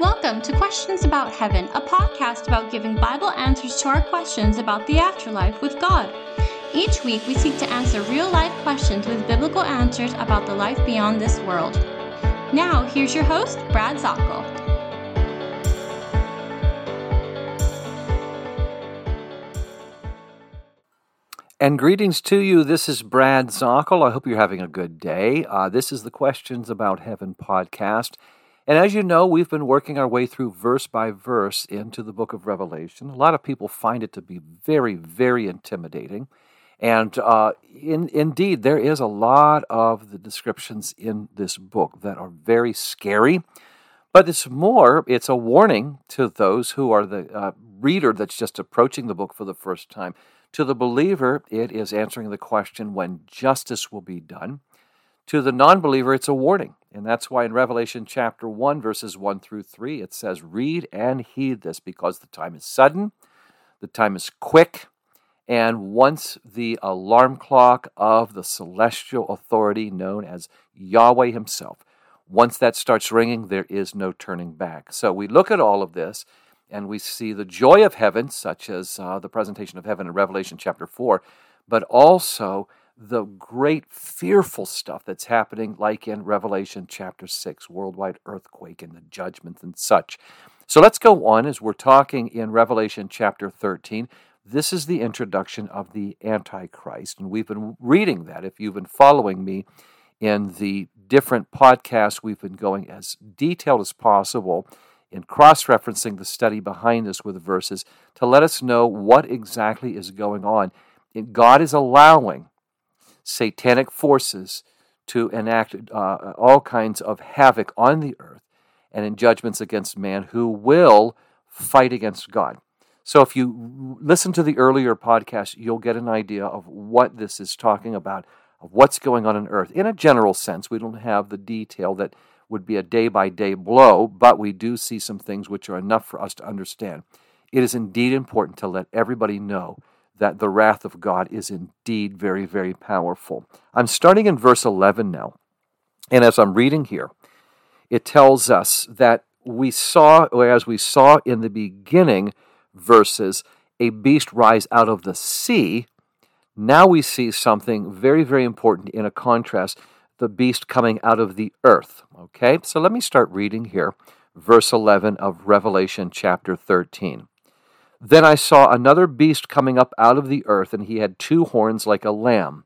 Welcome to Questions About Heaven, a podcast about giving Bible answers to our questions about the afterlife with God. Each week, we seek to answer real life questions with biblical answers about the life beyond this world. Now, here's your host, Brad Zockel. And greetings to you. This is Brad Zockel. I hope you're having a good day. Uh, this is the Questions About Heaven podcast. And as you know, we've been working our way through verse by verse into the book of Revelation. A lot of people find it to be very, very intimidating. And uh, in, indeed, there is a lot of the descriptions in this book that are very scary. But it's more, it's a warning to those who are the uh, reader that's just approaching the book for the first time. To the believer, it is answering the question when justice will be done. To the non believer, it's a warning. And that's why in Revelation chapter 1, verses 1 through 3, it says, Read and heed this, because the time is sudden, the time is quick, and once the alarm clock of the celestial authority known as Yahweh Himself, once that starts ringing, there is no turning back. So we look at all of this and we see the joy of heaven, such as uh, the presentation of heaven in Revelation chapter 4, but also the great fearful stuff that's happening, like in Revelation chapter 6, worldwide earthquake and the judgments and such. So let's go on as we're talking in Revelation chapter 13. This is the introduction of the Antichrist, and we've been reading that. If you've been following me in the different podcasts, we've been going as detailed as possible in cross referencing the study behind this with verses to let us know what exactly is going on. God is allowing satanic forces to enact uh, all kinds of havoc on the earth and in judgments against man who will fight against God. So, if you listen to the earlier podcast, you'll get an idea of what this is talking about, of what's going on on earth. In a general sense, we don't have the detail that would be a day by day blow, but we do see some things which are enough for us to understand. It is indeed important to let everybody know that the wrath of God is indeed very, very powerful. I'm starting in verse 11 now. And as I'm reading here, it tells us that we saw, or as we saw in the beginning verses, a beast rise out of the sea. Now we see something very, very important in a contrast the beast coming out of the earth. Okay, so let me start reading here, verse 11 of Revelation chapter 13. Then I saw another beast coming up out of the earth, and he had two horns like a lamb.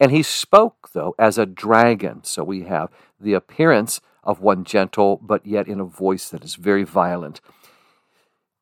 And he spoke, though, as a dragon. So we have the appearance of one gentle, but yet in a voice that is very violent.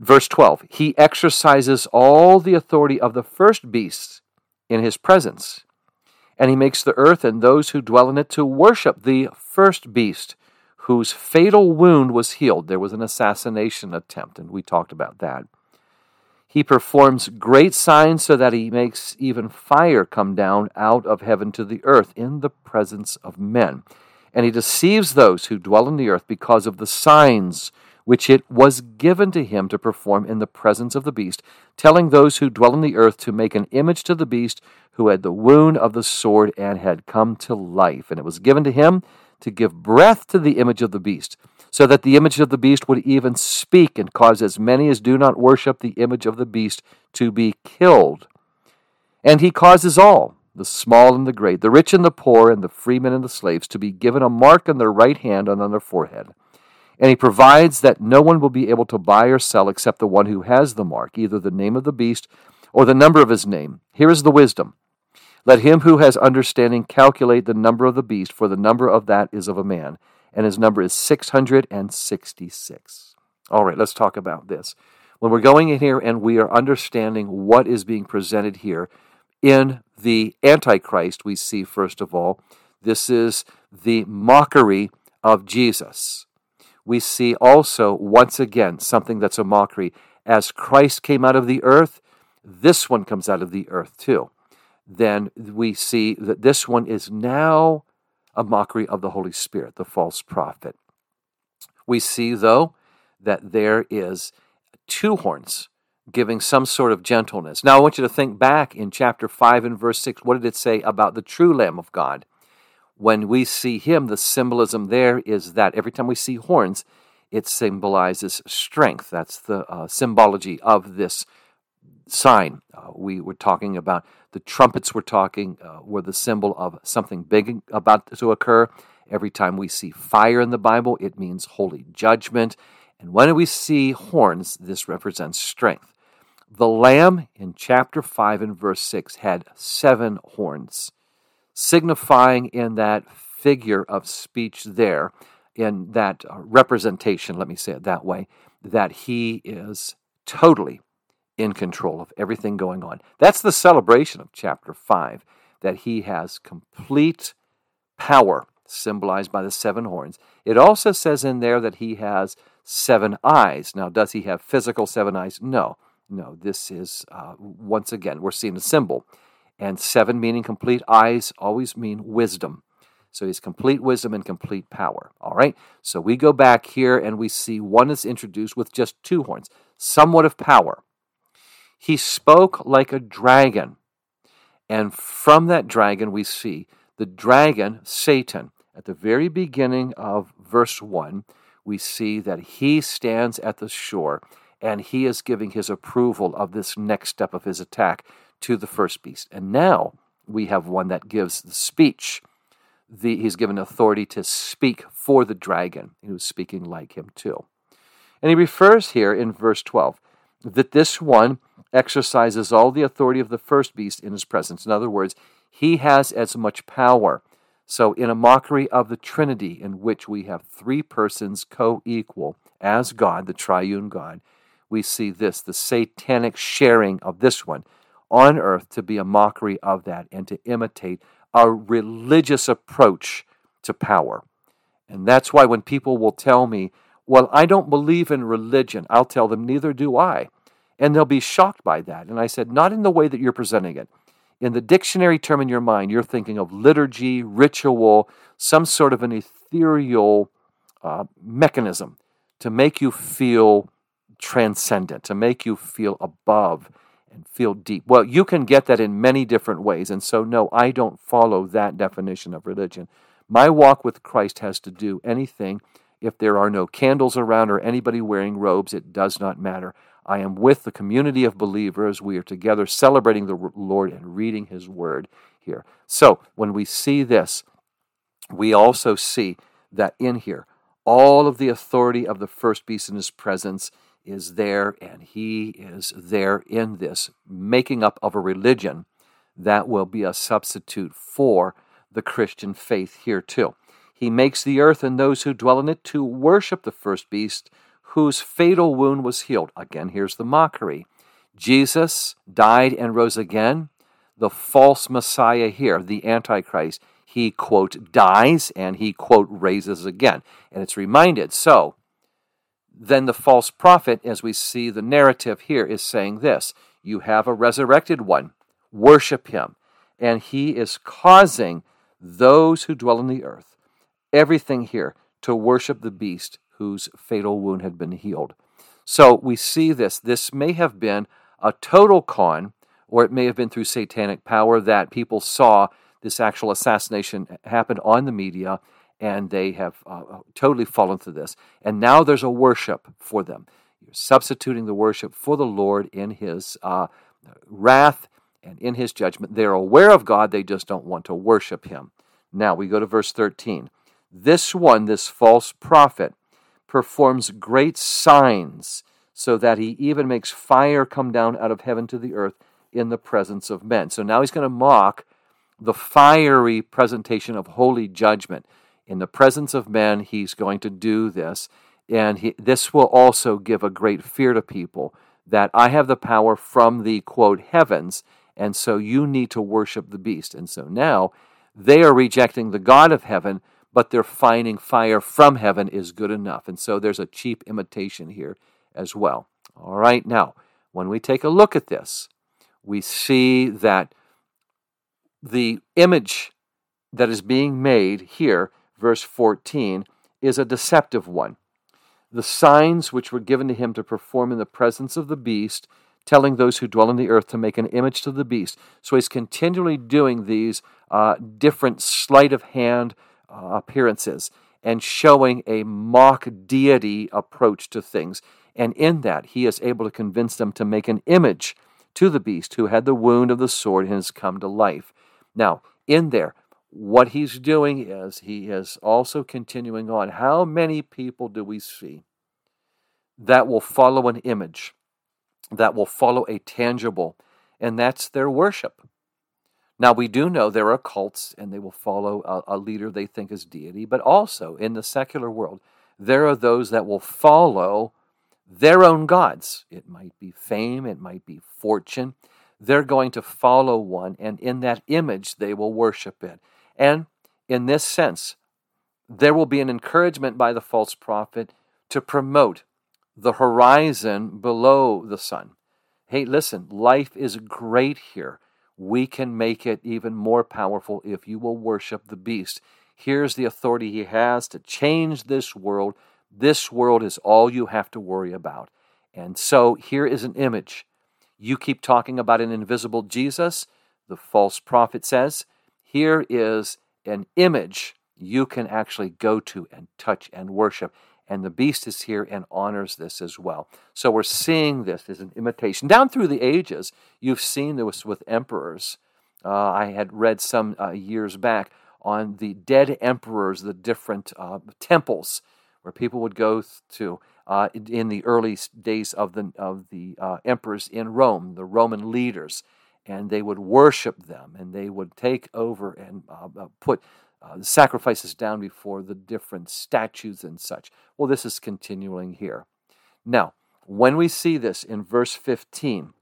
Verse 12 He exercises all the authority of the first beast in his presence, and he makes the earth and those who dwell in it to worship the first beast, whose fatal wound was healed. There was an assassination attempt, and we talked about that. He performs great signs so that he makes even fire come down out of heaven to the earth in the presence of men. And he deceives those who dwell in the earth because of the signs which it was given to him to perform in the presence of the beast, telling those who dwell in the earth to make an image to the beast who had the wound of the sword and had come to life. And it was given to him to give breath to the image of the beast so that the image of the beast would even speak and cause as many as do not worship the image of the beast to be killed. And he causes all, the small and the great, the rich and the poor, and the freemen and the slaves, to be given a mark on their right hand and on their forehead. And he provides that no one will be able to buy or sell except the one who has the mark, either the name of the beast or the number of his name. Here is the wisdom. Let him who has understanding calculate the number of the beast, for the number of that is of a man and his number is 666. All right, let's talk about this. When we're going in here and we are understanding what is being presented here in the Antichrist, we see, first of all, this is the mockery of Jesus. We see also, once again, something that's a mockery. As Christ came out of the earth, this one comes out of the earth too. Then we see that this one is now a mockery of the Holy Spirit, the false prophet. We see, though, that there is two horns giving some sort of gentleness. Now, I want you to think back in chapter 5 and verse 6. What did it say about the true Lamb of God? When we see him, the symbolism there is that every time we see horns, it symbolizes strength. That's the uh, symbology of this sign. Uh, we were talking about the trumpets we're talking uh, were the symbol of something big about to occur. Every time we see fire in the Bible, it means holy judgment. And when we see horns, this represents strength. The lamb in chapter 5 and verse 6 had seven horns, signifying in that figure of speech there, in that uh, representation, let me say it that way, that he is totally in control of everything going on. That's the celebration of chapter 5, that he has complete power, symbolized by the seven horns. It also says in there that he has seven eyes. Now, does he have physical seven eyes? No. No, this is, uh, once again, we're seeing a symbol. And seven meaning complete eyes always mean wisdom. So he's complete wisdom and complete power. All right. So we go back here and we see one is introduced with just two horns, somewhat of power. He spoke like a dragon. And from that dragon, we see the dragon, Satan, at the very beginning of verse 1, we see that he stands at the shore and he is giving his approval of this next step of his attack to the first beast. And now we have one that gives the speech. The, he's given authority to speak for the dragon, who's speaking like him too. And he refers here in verse 12 that this one exercises all the authority of the first beast in his presence. In other words, he has as much power. So, in a mockery of the Trinity, in which we have three persons co equal as God, the triune God, we see this the satanic sharing of this one on earth to be a mockery of that and to imitate a religious approach to power. And that's why when people will tell me, Well, I don't believe in religion, I'll tell them, Neither do I. And they'll be shocked by that. And I said, Not in the way that you're presenting it. In the dictionary term in your mind, you're thinking of liturgy, ritual, some sort of an ethereal uh, mechanism to make you feel transcendent, to make you feel above and feel deep. Well, you can get that in many different ways. And so, no, I don't follow that definition of religion. My walk with Christ has to do anything. If there are no candles around or anybody wearing robes, it does not matter. I am with the community of believers. We are together celebrating the Lord and reading His Word here. So when we see this, we also see that in here, all of the authority of the first beast in His presence is there, and He is there in this, making up of a religion that will be a substitute for the Christian faith here too. He makes the earth and those who dwell in it to worship the first beast whose fatal wound was healed. Again, here's the mockery Jesus died and rose again. The false Messiah here, the Antichrist, he, quote, dies and he, quote, raises again. And it's reminded. So, then the false prophet, as we see the narrative here, is saying this You have a resurrected one, worship him. And he is causing those who dwell in the earth, everything here, to worship the beast whose fatal wound had been healed. So we see this. This may have been a total con, or it may have been through satanic power that people saw this actual assassination happened on the media and they have uh, uh totally fallen to this. And now there's a worship for them. You're substituting the worship for the Lord in His uh, wrath and in His judgment. They're aware of God, they just don't want to worship Him. Now we go to verse 13. This one, this false prophet, performs great signs, so that he even makes fire come down out of heaven to the earth in the presence of men. So now he's going to mock the fiery presentation of holy judgment. In the presence of men, he's going to do this. And he, this will also give a great fear to people that I have the power from the quote heavens, and so you need to worship the beast. And so now they are rejecting the God of heaven but they're finding fire from heaven is good enough. And so there's a cheap imitation here as well. All right, now, when we take a look at this, we see that the image that is being made here, verse 14, is a deceptive one. The signs which were given to him to perform in the presence of the beast, telling those who dwell on the earth to make an image to the beast. So he's continually doing these uh, different sleight of hand uh, appearances. and showing a mock deity approach to things. And in that, he is able to convince them to make an image to the beast who had the wound of the sword and has come to life. Now, in there, what he's doing is he is also continuing on. How many people do we see that will follow an image, that will follow a tangible, and that's their worship? Now, we do know there are cults and they will follow a, a, leader they think is deity, but also in the secular world, there are those that will follow their own gods. It might be fame, it might be fortune. They're going to follow one, and in that image, they will worship it. And in this sense, there will be an encouragement by the false prophet to promote the horizon below the sun. Hey, listen, life is great here we can make it even more powerful if you will worship the beast. Here's the authority he has to change this world. This world is all you have to worry about. And so here is an image. You keep talking about an invisible Jesus, the false prophet says. Here is an image you can actually go to and touch and worship. And the beast is here and honors this as well. So we're seeing this as an imitation. Down through the ages, you've seen this with emperors. Uh, I had read some uh, years back on the dead emperors, the different uh, temples where people would go to uh, in the early days of the, of the uh, emperors in Rome, the Roman leaders. And they would worship them and they would take over and uh, put uh, sacrifices down before the different statues and such. Well, this is continuing here. Now, when we see this in verse 15,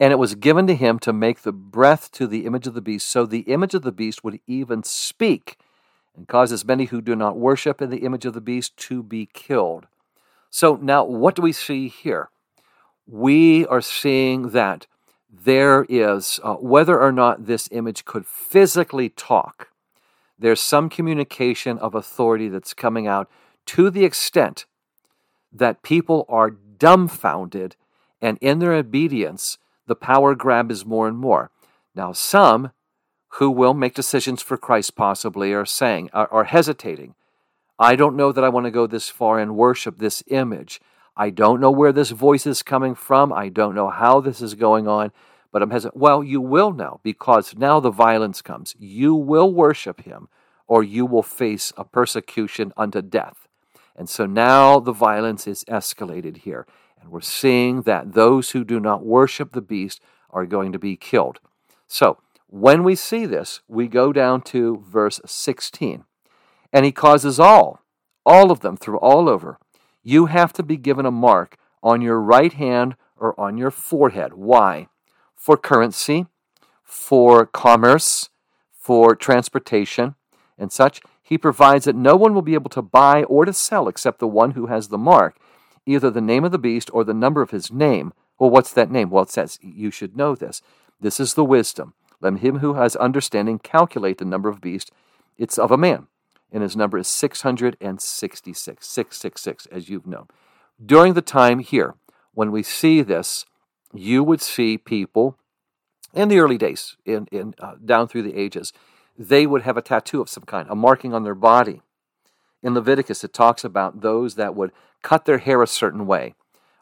and it was given to him to make the breath to the image of the beast, so the image of the beast would even speak and causes many who do not worship in the image of the beast to be killed. So now, what do we see here? We are seeing that there is, uh, whether or not this image could physically talk, there's some communication of authority that's coming out to the extent that people are dumbfounded, and in their obedience, the power grab is more and more. Now, some who will make decisions for Christ possibly are saying, are, are hesitating. I don't know that I want to go this far and worship this image. I don't know where this voice is coming from. I don't know how this is going on, but I'm hesitant. Well, you will know because now the violence comes. You will worship him or you will face a persecution unto death. And so now the violence is escalated here. And we're seeing that those who do not worship the beast are going to be killed. So when we see this, we go down to verse 16. And he causes all, all of them through all over, you have to be given a mark on your right hand or on your forehead. Why? For currency, for commerce, for transportation, and such. He provides that no one will be able to buy or to sell except the one who has the mark, either the name of the beast or the number of his name. Well, what's that name? Well, it says you should know this. This is the wisdom. Let him who has understanding calculate the number of beast. It's of a man, and his number is 666. 666, as you've known. During the time here, when we see this, you would see people in the early days, in, in uh, down through the ages, they would have a tattoo of some kind, a marking on their body. In Leviticus, it talks about those that would cut their hair a certain way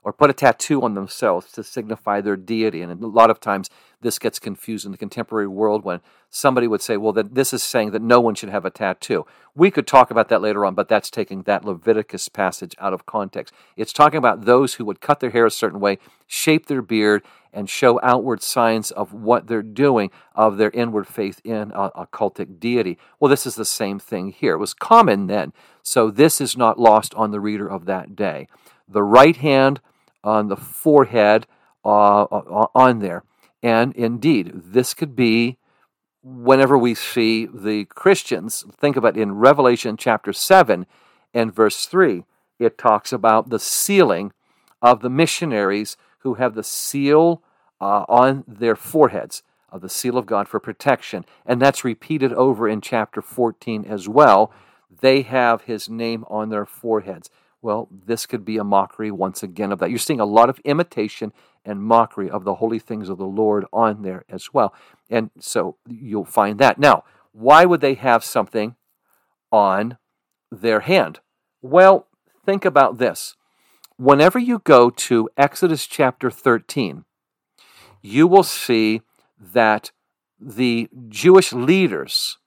or put a tattoo on themselves to signify their deity. And a lot of times this gets confused in the contemporary world when somebody would say, well, that this is saying that no one should have a tattoo. We could talk about that later on, but that's taking that Leviticus passage out of context. It's talking about those who would cut their hair a certain way, shape their beard, and show outward signs of what they're doing, of their inward faith in a, a cultic deity. Well, this is the same thing here. It was common then, so this is not lost on the reader of that day. The right hand on the forehead uh, on there. And indeed, this could be whenever we see the Christians, think about in Revelation chapter 7 and verse 3, it talks about the sealing of the missionaries who have the seal uh, on their foreheads of the seal of God for protection. And that's repeated over in chapter 14 as well. They have his name on their foreheads. Well, this could be a mockery once again of that. You're seeing a lot of imitation and mockery of the holy things of the Lord on there as well. And so you'll find that. Now, why would they have something on their hand. Well, think about this. Whenever you go to Exodus chapter 13, you will see that the Jewish leaders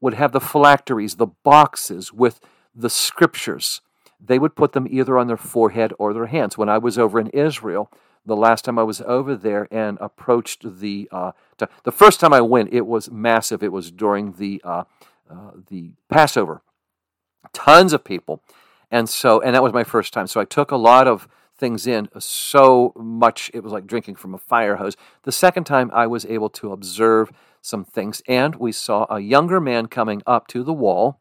would have the phylacteries, the boxes with the scriptures. They would put them either on their forehead or their hands. When I was over in Israel, the last time I was over there and approached the uh, the first time I went, it was massive. It was during the uh, uh, the Passover, tons of people, and so and that was my first time. So I took a lot of things in so much it was like drinking from a fire hose. The second time I was able to observe some things, and we saw a younger man coming up to the wall.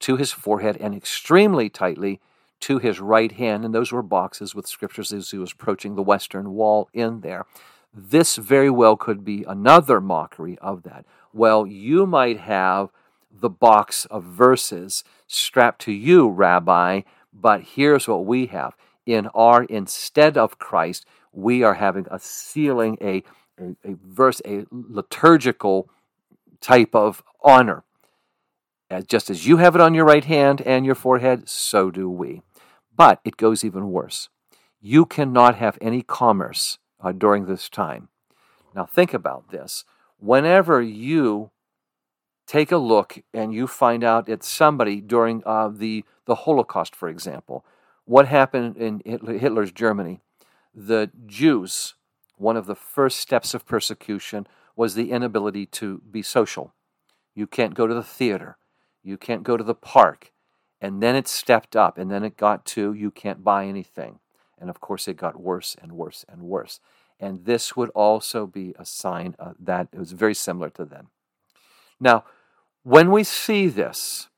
To his forehead and extremely tightly to his right hand, and those were boxes with scriptures as he was approaching the western wall in there. This very well could be another mockery of that. Well, you might have the box of verses strapped to you, Rabbi, but here's what we have. In our instead of Christ, we are having a sealing, a, a, a verse, a liturgical type of honor. Just as you have it on your right hand and your forehead, so do we. But it goes even worse. You cannot have any commerce uh, during this time. Now, think about this. Whenever you take a look and you find out it's somebody during uh, the, the Holocaust, for example, what happened in Hitler's Germany? The Jews, one of the first steps of persecution was the inability to be social. You can't go to the theater, you can't go to the park. And then it stepped up, and then it got to you can't buy anything. And of course, it got worse and worse and worse. And this would also be a sign that it was very similar to them. Now, when we see this,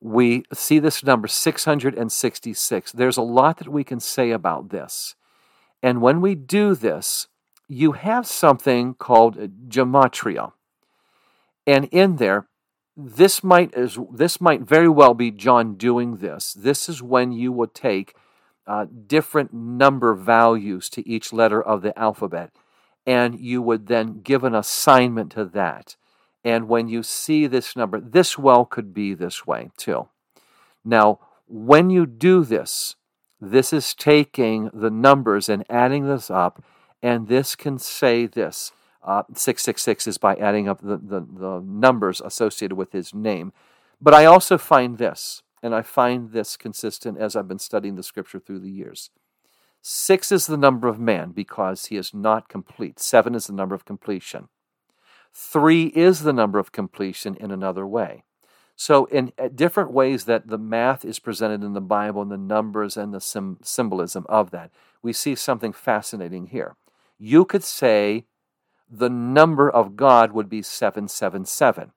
we see this number 666. There's a lot that we can say about this. And when we do this, you have something called gematria. And in there, this might is this might very well be John doing this. This is when you would take uh, different number values to each letter of the alphabet, and you would then give an assignment to that. And when you see this number, this well could be this way too. Now, when you do this, this is taking the numbers and adding this up, and this can say this. Uh, 666 is by adding up the, the, the numbers associated with his name. But I also find this, and I find this consistent as I've been studying the scripture through the years. Six is the number of man because he is not complete. Seven is the number of completion. Three is the number of completion in another way. So, in different ways that the math is presented in the Bible and the numbers and the sim- symbolism of that, we see something fascinating here. You could say the number of God would be 777,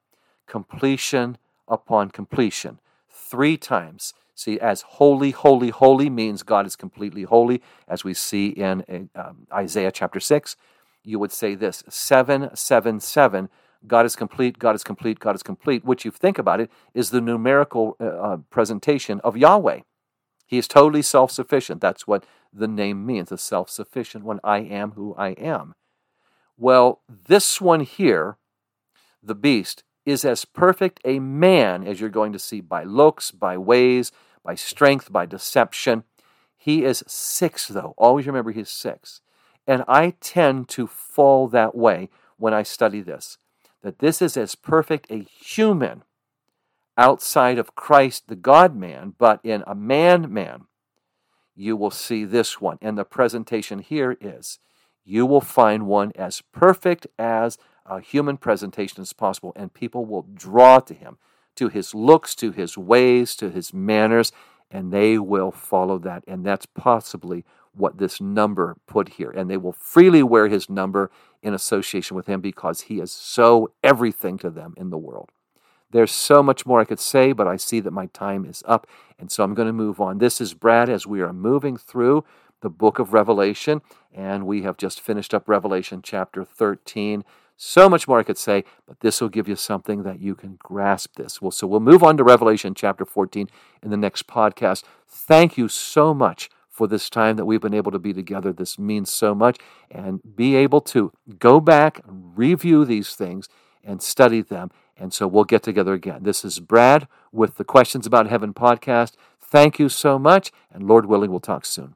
completion upon completion, three times. See, as holy, holy, holy means God is completely holy, as we see in um, Isaiah chapter 6 you would say this 777 God is complete, God is complete, God is complete, which, you think about it, is the numerical uh, uh presentation of Yahweh. He is totally self sufficient. That's what the name means, the self sufficient one. I am who I am. Well, this one here, the beast, is as perfect a man as you're going to see by looks, by ways, by strength, by deception. He is six, though. Always remember he's six. And I tend to fall that way when I study this that this is as perfect a human outside of Christ, the God man, but in a man man, you will see this one. And the presentation here is you will find one as perfect as a human presentation as possible, and people will draw to him, to his looks, to his ways, to his manners, and they will follow that. And that's possibly what this number put here. And they will freely wear his number in association with him because he is so everything to them in the world. There's so much more I could say, but I see that my time is up. And so I'm going to move on. This is Brad as we are moving through the book of Revelation. And we have just finished up Revelation chapter 13. So much more I could say, but this will give you something that you can grasp this. Well, so we'll move on to Revelation chapter 14 in the next podcast. Thank you so much for this time that we've been able to be together. This means so much. And be able to go back, review these things, and study them. And so we'll get together again. This is Brad with the Questions About Heaven podcast. Thank you so much. And Lord willing, we'll talk soon.